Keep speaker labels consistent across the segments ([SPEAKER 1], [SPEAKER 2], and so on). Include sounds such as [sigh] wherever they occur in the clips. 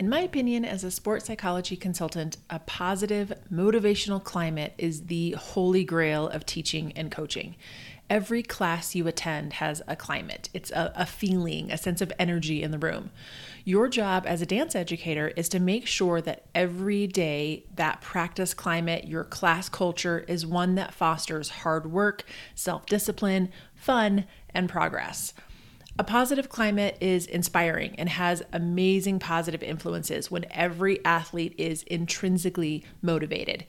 [SPEAKER 1] In my opinion, as a sports psychology consultant, a positive, motivational climate is the holy grail of teaching and coaching. Every class you attend has a climate, it's a, a, feeling, a sense of energy in the room. Your job as a dance educator is to make sure that every day that practice climate, your class culture, is one that fosters hard work, self discipline, fun, and progress. A positive climate is inspiring and has amazing positive influences when every athlete is intrinsically motivated.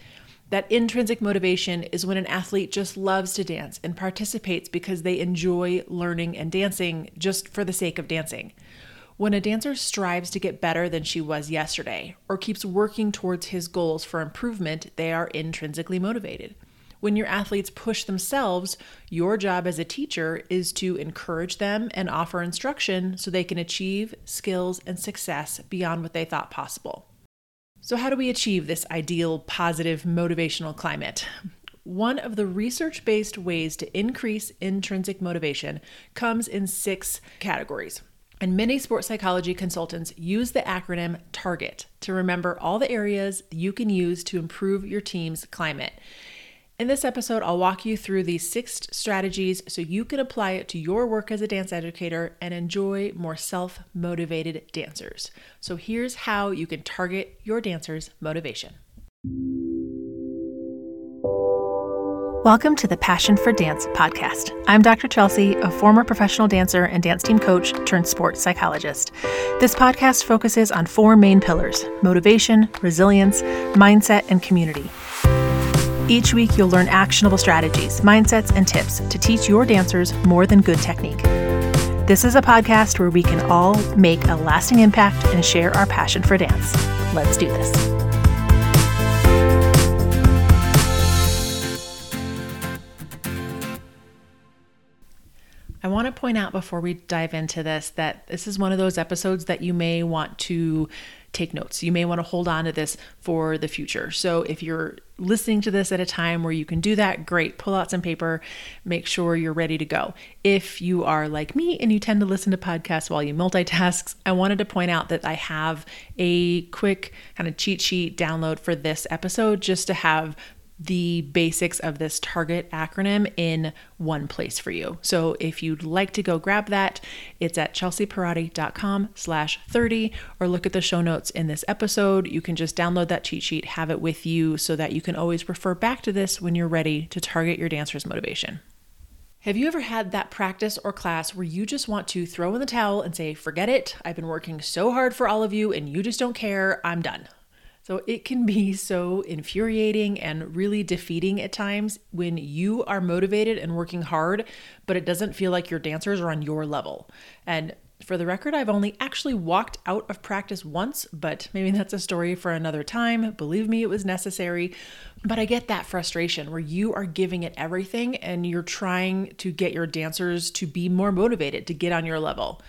[SPEAKER 1] That intrinsic motivation is when an athlete just loves to dance and participates because they enjoy learning and dancing just for the sake of dancing. When a dancer strives to get better than she was yesterday or keeps working towards his goals for improvement, they are intrinsically motivated. When your athletes push themselves, your job as a teacher is to encourage them and offer instruction so they can achieve skills and success beyond what they thought possible. So, how do we achieve this ideal, positive, motivational climate? One of the research based ways to increase intrinsic motivation comes in six categories. And many sports psychology consultants use the acronym TARGET to remember all the areas you can use to improve your team's climate. In this episode, I'll walk you through these six strategies so you can apply it to your work as a dance educator and enjoy more self motivated dancers. So, here's how you can target your dancers' motivation. Welcome to the Passion for Dance podcast. I'm Dr. Chelsea, a former professional dancer and dance team coach turned sports psychologist. This podcast focuses on four main pillars motivation, resilience, mindset, and community. Each week, you'll learn actionable strategies, mindsets, and tips to teach your dancers more than good technique. This is a podcast where we can all make a lasting impact and share our passion for dance. Let's do this. I want to point out before we dive into this that this is one of those episodes that you may want to take notes. You may want to hold on to this for the future. So if you're listening to this at a time where you can do that, great. Pull out some paper, make sure you're ready to go. If you are like me and you tend to listen to podcasts while you multitask, [laughs] I wanted to point out that I have a quick kind of cheat sheet download for this episode just to have the basics of this target acronym in one place for you. So if you'd like to go grab that, it's at chelseapierotti.com slash 30 or look at the show notes in this episode. You can just download that cheat sheet, have it with you so that you can always refer back to this when you're ready to target your dancer's motivation. Have you ever had that practice or class where you just want to throw in the towel and say, forget it, I've been working so hard for all of you and you just don't care, I'm done? So it can be so infuriating and really defeating at times when you are motivated and working hard, but it doesn't feel like your dancers are on your level. And for the record, I've only actually walked out of practice once, but maybe that's a story for another time. Believe me, it was necessary. But I get that frustration where you are giving it everything and you're trying to get your dancers to be more motivated to get on your level.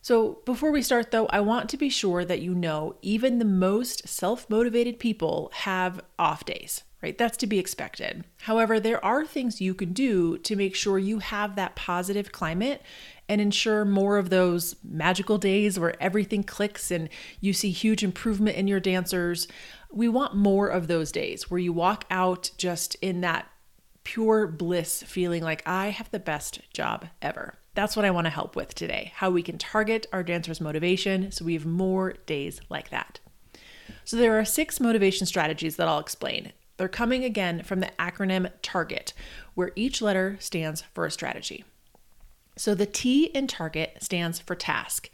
[SPEAKER 1] So, before we start though, I want to be sure that you know even the most self motivated people have off days, right? That's to be expected. However, there are things you can do to make sure you have that positive climate and ensure more of those magical days where everything clicks and you see huge improvement in your dancers. We want more of those days where you walk out just in that pure bliss, feeling like I have the best job ever. That's what I want to help with today how we can target our dancers' motivation so we have more days like that. So, there are six motivation strategies that I'll explain. They're coming again from the acronym TARGET, where each letter stands for a strategy. So, the T in TARGET stands for task.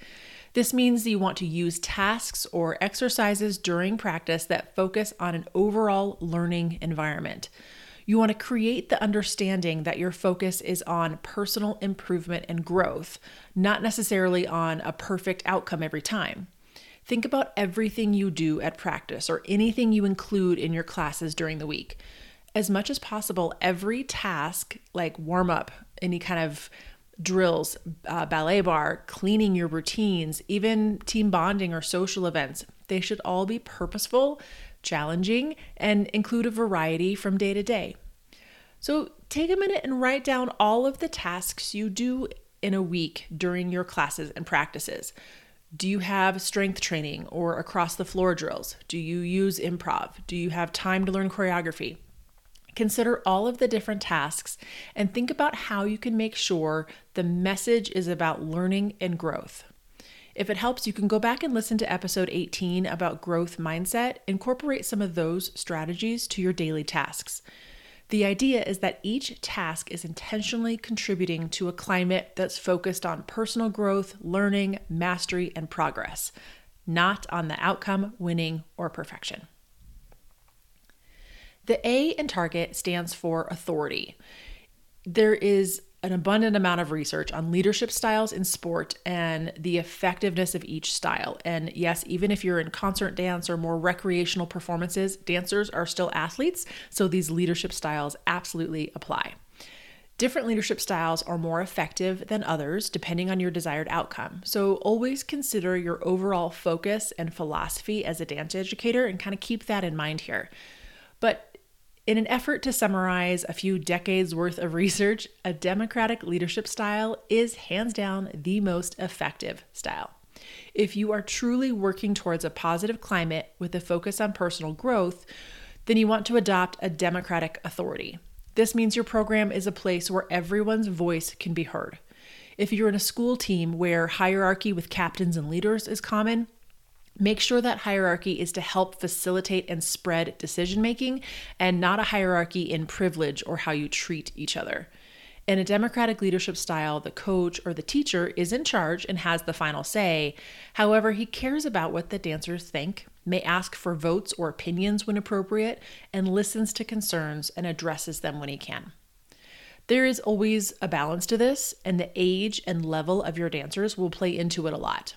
[SPEAKER 1] This means you want to use tasks or exercises during practice that focus on an overall learning environment. You want to create the understanding that your focus is on personal improvement and growth, not necessarily on a perfect outcome every time. Think about everything you do at practice or anything you include in your classes during the week. As much as possible, every task, like warm up, any kind of drills, uh, ballet barre, cleaning your routines, even team bonding or social events, they should all be purposeful challenging, and include a variety from day to day. So take a minute and write down all of the tasks you do in a week during your classes and practices. Do you have strength training or across the floor drills? Do you use improv? Do you have time to learn choreography? Consider all of the different tasks and think about how you can make sure the message is about learning and growth. If it helps, you can go back and listen to episode 18 about growth mindset. Incorporate some of those strategies to your daily tasks. The idea is that each task is intentionally contributing to a climate that's focused on personal growth, learning, mastery, and progress, not on the outcome, winning, or perfection. The A in Target stands for authority. There is an abundant amount of research on leadership styles in sport and the effectiveness of each style. And yes, even if you're in concert dance or more recreational performances, dancers are still athletes, so these leadership styles absolutely apply. Different leadership styles are more effective than others depending on your desired outcome. So always consider your overall focus and philosophy as a dance educator and kind of keep that in mind here. But in an effort to summarize a few decades worth of research, a democratic leadership style is hands down the most effective style. If you are truly working towards a positive climate with a focus on personal growth, then you want to adopt a democratic authority. This means your program is a place where everyone's voice can be heard. If you're in a school team where hierarchy with captains and leaders is common, Make sure that hierarchy is to help facilitate and spread decision making and not a hierarchy in privilege or how you treat each other. In a democratic leadership style, the coach or the teacher is in charge and has the final say. However, he cares about what the dancers think, may ask for votes or opinions when appropriate, and listens to concerns and addresses them when he can. There is always a balance to this, and the age and level of your dancers will play into it a lot.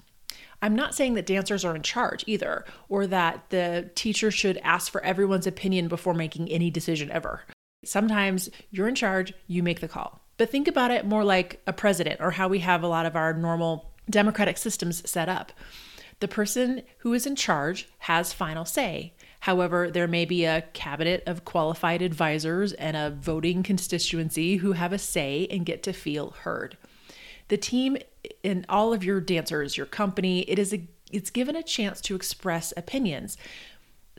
[SPEAKER 1] I'm not saying that dancers are in charge either, or that the teacher should ask for everyone's opinion before making any decision ever. Sometimes you're in charge, you make the call. But think about it more like a president or how we have a lot of our normal democratic systems set up. The person who is in charge has final say. However, there may be a cabinet of qualified advisors and a voting constituency who have a say and get to feel heard. The team and all of your dancers, your company, it is a it's given a chance to express opinions.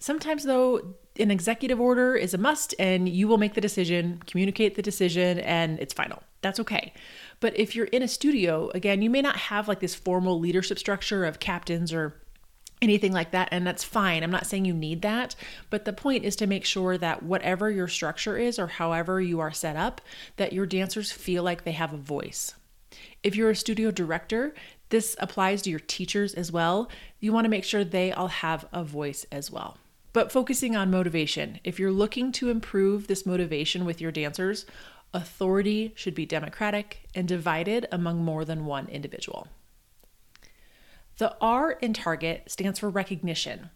[SPEAKER 1] Sometimes though, an executive order is a must and you will make the decision, communicate the decision and it's final. That's okay. But if you're in a studio, again, you may not have like this formal leadership structure of captains or anything like that and that's fine i'm not saying you need that but the point is to make sure that whatever your structure is or however you are set up that your dancers feel like they have a voice if you're a studio director, this applies to your teachers as well. You want to make sure they all have a voice as well. But focusing on motivation, if you're looking to improve this motivation with your dancers, authority should be democratic and divided among more than one individual. The R in Target stands for recognition.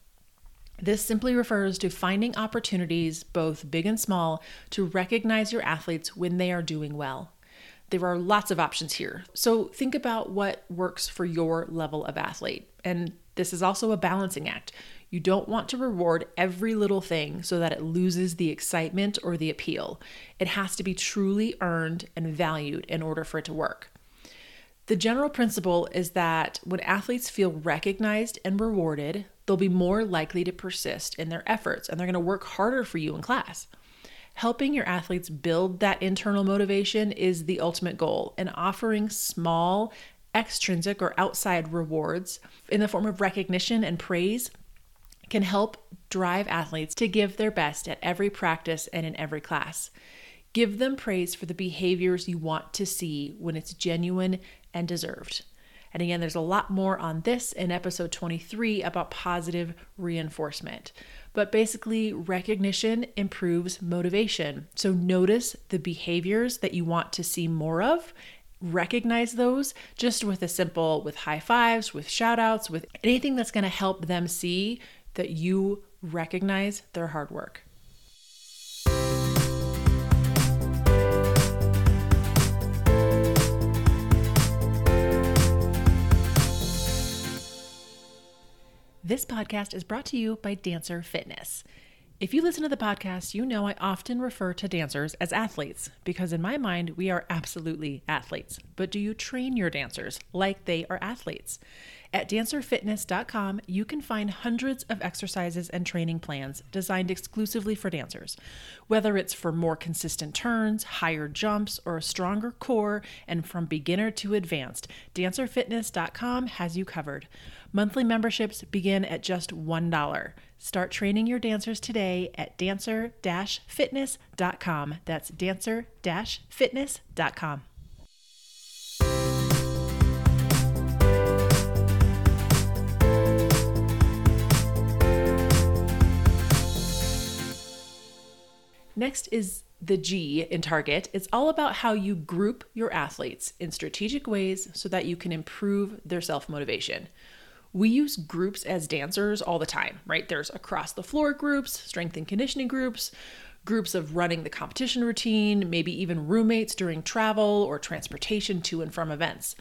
[SPEAKER 1] This simply refers to finding opportunities, both big and small, to recognize your athletes when they are doing well. There are lots of options here. So think about what works for your level of athlete. And this is also a balancing act. You don't want to reward every little thing so that it loses the excitement or the appeal. It has to be truly earned and valued in order for it to work. The general principle is that when athletes feel recognized and rewarded, they'll be more likely to persist in their efforts and they're going to work harder for you in class. Helping your athletes build that internal motivation is the ultimate goal, and offering small, extrinsic, or outside rewards in the form of recognition and praise can help drive athletes to give their best at every practice and in every class. Give them praise for the behaviors you want to see when it's genuine and deserved. And again, there's a lot more on this in episode 23 about positive reinforcement. But basically, recognition improves motivation. So notice the behaviors that you want to see more of. Recognize those just with a simple, with high fives, with shout outs, with anything that's going to help them see that you recognize their hard work. This podcast is brought to you by Dancer Fitness. If you listen to the podcast, you know I often refer to dancers as athletes because, in my mind, we are absolutely athletes. But do you train your dancers like they are athletes? At dancerfitness.com, you can find hundreds of exercises and training plans designed exclusively for dancers. Whether it's for more consistent turns, higher jumps, or a stronger core, and from beginner to advanced, dancerfitness.com has you covered. Monthly memberships begin at just $1. Start training your dancers today at dancer fitness.com. That's dancer Next is the G in Target. It's all about how you group your athletes in strategic ways so that you can improve their self motivation. We use groups as dancers all the time, right? There's across the floor groups, strength and conditioning groups, groups of running the competition routine, maybe even roommates during travel or transportation to and from events.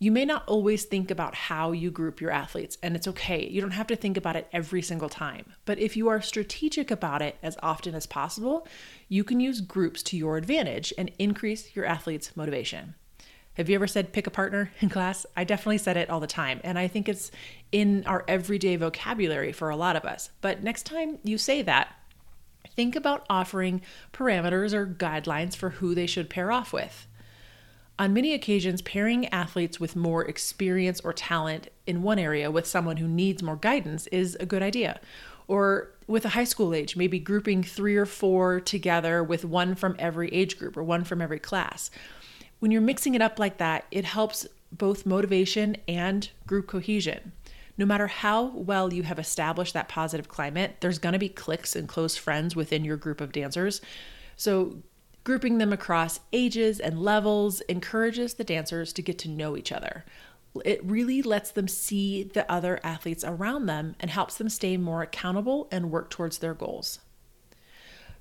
[SPEAKER 1] You may not always think about how you group your athletes, and it's okay. You don't have to think about it every single time. But if you are strategic about it as often as possible, you can use groups to your advantage and increase your athletes' motivation. Have you ever said pick a partner [laughs] in class? I definitely said it all the time, and I think it's in our everyday vocabulary for a lot of us. But next time you say that, think about offering parameters or guidelines for who they should pair off with. On many occasions, pairing athletes with more experience or talent in one area with someone who needs more guidance is a good idea. Or with a high school age, maybe grouping three or four together with one from every age group or one from every class. When you're mixing it up like that, it helps both motivation and group cohesion. No matter how well you have established that positive climate, there's going to be cliques and close friends within your group of dancers. So, Grouping them across ages and levels encourages the dancers to get to know each other. It really lets them see the other athletes around them and helps them stay more accountable and work towards their goals.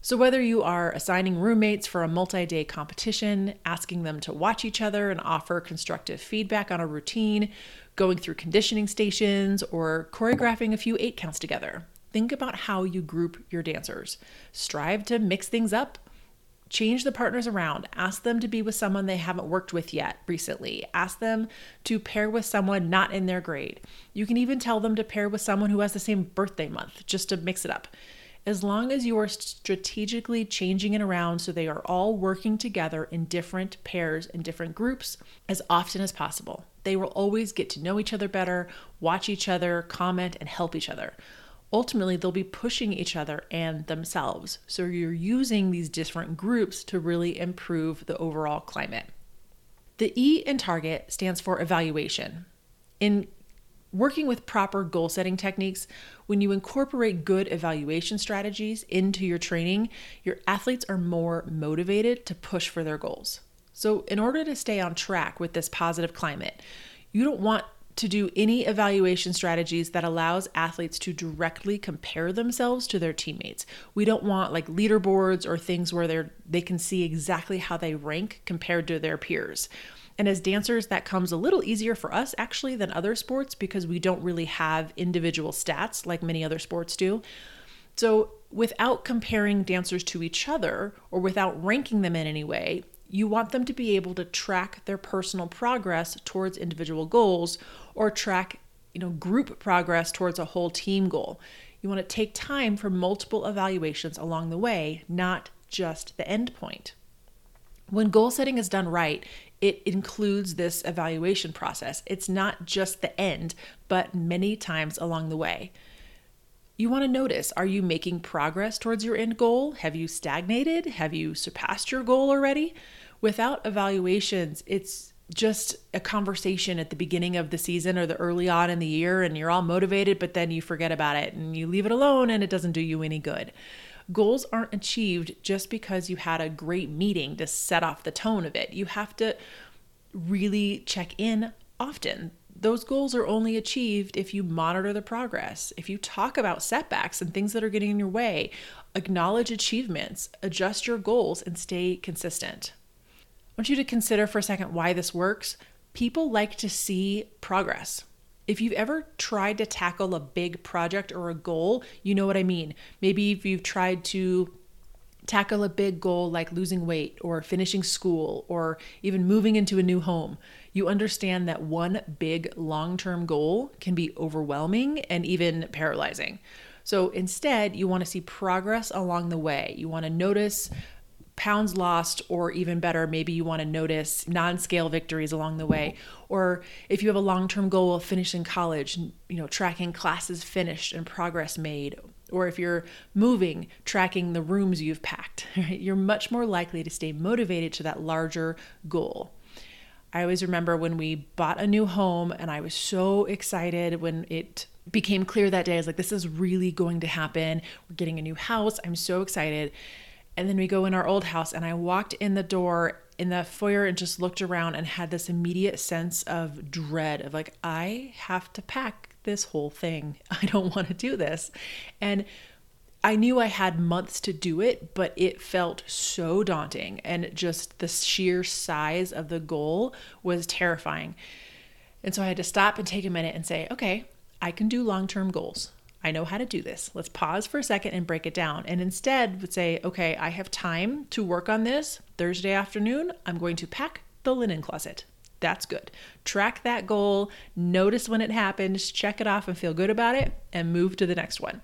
[SPEAKER 1] So, whether you are assigning roommates for a multi day competition, asking them to watch each other and offer constructive feedback on a routine, going through conditioning stations, or choreographing a few eight counts together, think about how you group your dancers. Strive to mix things up change the partners around. Ask them to be with someone they haven't worked with yet recently. Ask them to pair with someone not in their grade. You can even tell them to pair with someone who has the same birthday month just to mix it up. As long as you are strategically changing it around so they are all working together in different pairs and different groups as often as possible, they will always get to know each other better, watch each other, comment, and help each other ultimately they'll be pushing each other and themselves. So you're using these different groups to really improve the overall climate. The E in Target stands for evaluation. In working with proper goal setting techniques, when you incorporate good evaluation strategies into your training, your athletes are more motivated to push for their goals. So, in order to stay on track with this positive climate, you don't want to do any evaluation strategies that allows athletes to directly compare themselves to their teammates. We don't want like leaderboards or things where they're they can see exactly how they rank compared to their peers. And as dancers, that comes a little easier for us actually than other sports because we don't really have individual stats like many other sports do. So, without comparing dancers to each other or without ranking them in any way, you want them to be able to track their personal progress towards individual goals or track you know group progress towards a whole team goal. You want to take time for multiple evaluations along the way not just the end point. When goal setting is done right it includes this evaluation process. It's not just the end but many times along the way you want to notice are you making progress towards your end goal? Have you stagnated? Have you surpassed your goal already? Without evaluations, it's just a conversation at the beginning of the season or the early on in the year, and you're all motivated, but then you forget about it and you leave it alone and it doesn't do you any good. Goals aren't achieved just because you had a great meeting to set off the tone of it. You have to really check in often those goals are only achieved if you monitor the progress, if you talk about setbacks and things that are getting in your way, acknowledge achievements, adjust your goals, and stay consistent. I want you to consider for a second why this works. People like to see progress. If you've ever tried to tackle a big project or a goal, you know what I mean. Maybe if you've tried to tackle a big goal like losing weight or finishing school or even moving into a new home, you understand that one big long term goal can be overwhelming and even paralyzing. So instead, you want to see progress along the way. You want to notice pounds lost, or even better, maybe you want to notice non scale victories along the way. Or if you have a long term goal of finishing college, you know, tracking classes finished and progress made. Or if you're moving, tracking the rooms you've packed, [laughs] right? You're much more likely to stay motivated to that larger goal. I always remember when we bought a new home and I was so excited when it became clear that day. I was like, this is really going to happen. We're getting a new house. I'm so excited. And then we go in our old house, and I walked in the door in the foyer and just looked around and had this immediate sense of dread of like, I have to pack this whole thing. [laughs] I don't want to do this. And I knew I had months to do it, but it felt so daunting. And just the sheer size of the goal was terrifying. And so I had to stop and take a minute and say, okay, I can do long term goals. I know how to do this. Let's pause for a second and break it down. And instead, would say, okay, I have time to work on this Thursday afternoon. I'm going to pack the linen closet. That's good. Track that goal, notice when it happens, check it off and feel good about it, and move to the next one.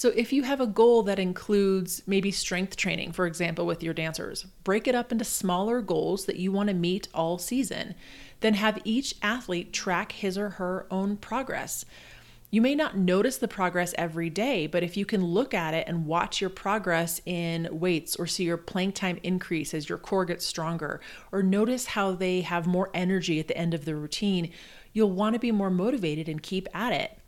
[SPEAKER 1] So, if you have a goal that includes maybe strength training, for example, with your dancers, break it up into smaller goals that you want to meet all season. Then have each athlete track his or her own progress. You may not notice the progress every day, but if you can look at it and watch your progress in weights or see your plank time increase as your core gets stronger, or notice how they have more energy at the end of the routine, you'll want to be more motivated and keep at it.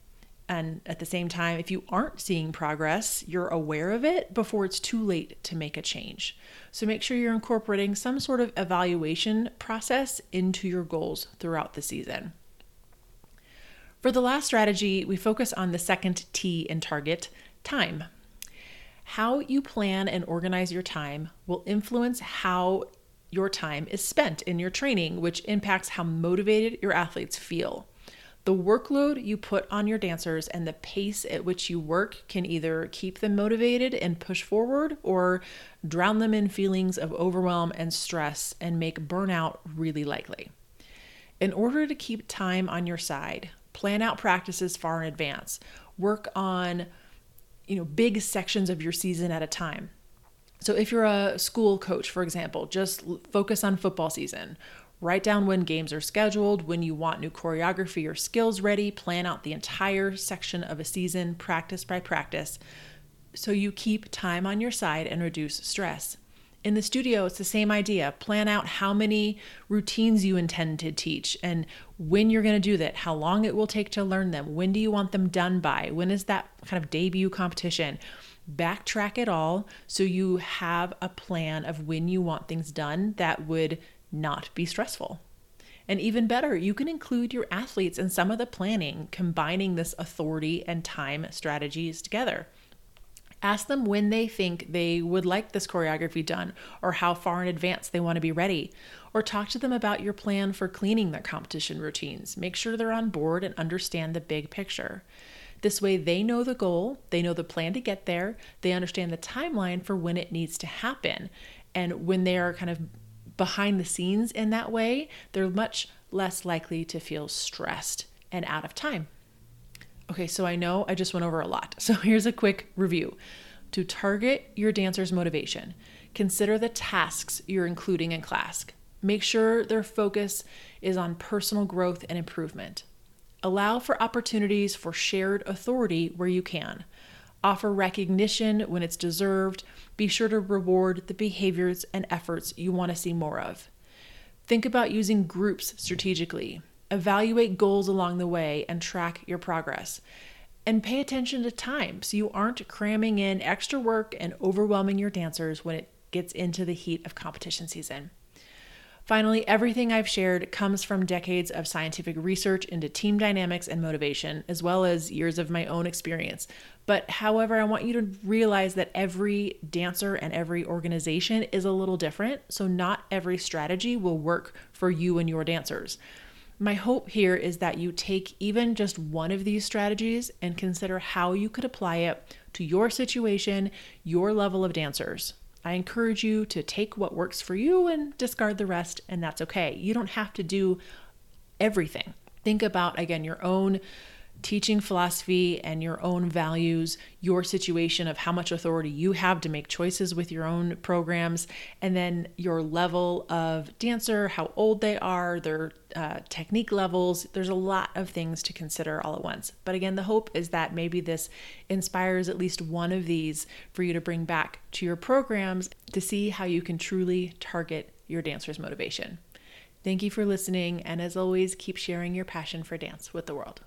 [SPEAKER 1] And at the same time, if you aren't seeing progress, you're aware of it before it's too late to make a change. So make sure you're incorporating some sort of evaluation process into your goals throughout the season. For the last strategy, we focus on the second T in target time. How you plan and organize your time will influence how your time is spent in your training, which impacts how motivated your athletes feel. The workload you put on your dancers and the pace at which you work can either keep them motivated and push forward or drown them in feelings of overwhelm and stress and make burnout really likely. In order to keep time on your side, plan out practices far in advance work on you know big sections of your season at a time so if you're a school coach for example just focus on football season write down when games are scheduled when you want new choreography or skills ready plan out the entire section of a season practice by practice so you keep time on your side and reduce stress in the studio, it's the same idea. Plan out how many routines you intend to teach and when you're going to do that, how long it will take to learn them, when do you want them done by, when is that kind of debut competition. Backtrack it all so you have a plan of when you want things done that would not be stressful. And even better, you can include your athletes in some of the planning, combining this authority and time strategies together. Ask them when they think they would like this choreography done or how far in advance they want to be ready. Or talk to them about your plan for cleaning their competition routines. Make sure they're on board and understand the big picture. This way, they know the goal, they know the plan to get there, they understand the timeline for when it needs to happen. And when they are kind of behind the scenes in that way, they're much less likely to feel stressed and out of time. Okay, so I know I just went over a lot. [laughs] So here's a quick review. To target your dancer's motivation, consider the tasks you're including in class. Make sure their focus is on personal growth and improvement. Allow for opportunities for shared authority where you can. Offer recognition when it's deserved. Be sure to reward the behaviors and efforts you want to see more of. Think about using groups strategically. Evaluate goals along the way and track your progress. And pay attention to time so you aren't cramming in extra work and overwhelming your dancers when it gets into the heat of competition season. Finally, everything I've shared comes from decades of scientific research into team dynamics and motivation, as well as years of my own experience. But however, I want you to realize that every dancer and every organization is a little different, so not every strategy will work for you and your dancers. My hope here is that you take even just one of these strategies and consider how you could apply it to your situation, your level of dancers. I encourage you to take what works for you and discard the rest, and that's okay. You don't have to do everything. Think about, again, your own teaching philosophy and your own values, your situation of how much authority you have to make choices with your own programs, and then your level of dancer, how old they are, their uh, technique levels. There's a lot of things to consider all at once. But again, the hope is that maybe this inspires at least one of these for you to bring back to your programs to see how you can truly target your dancer's motivation. Thank you for listening, and as always, keep sharing your passion for dance with the world.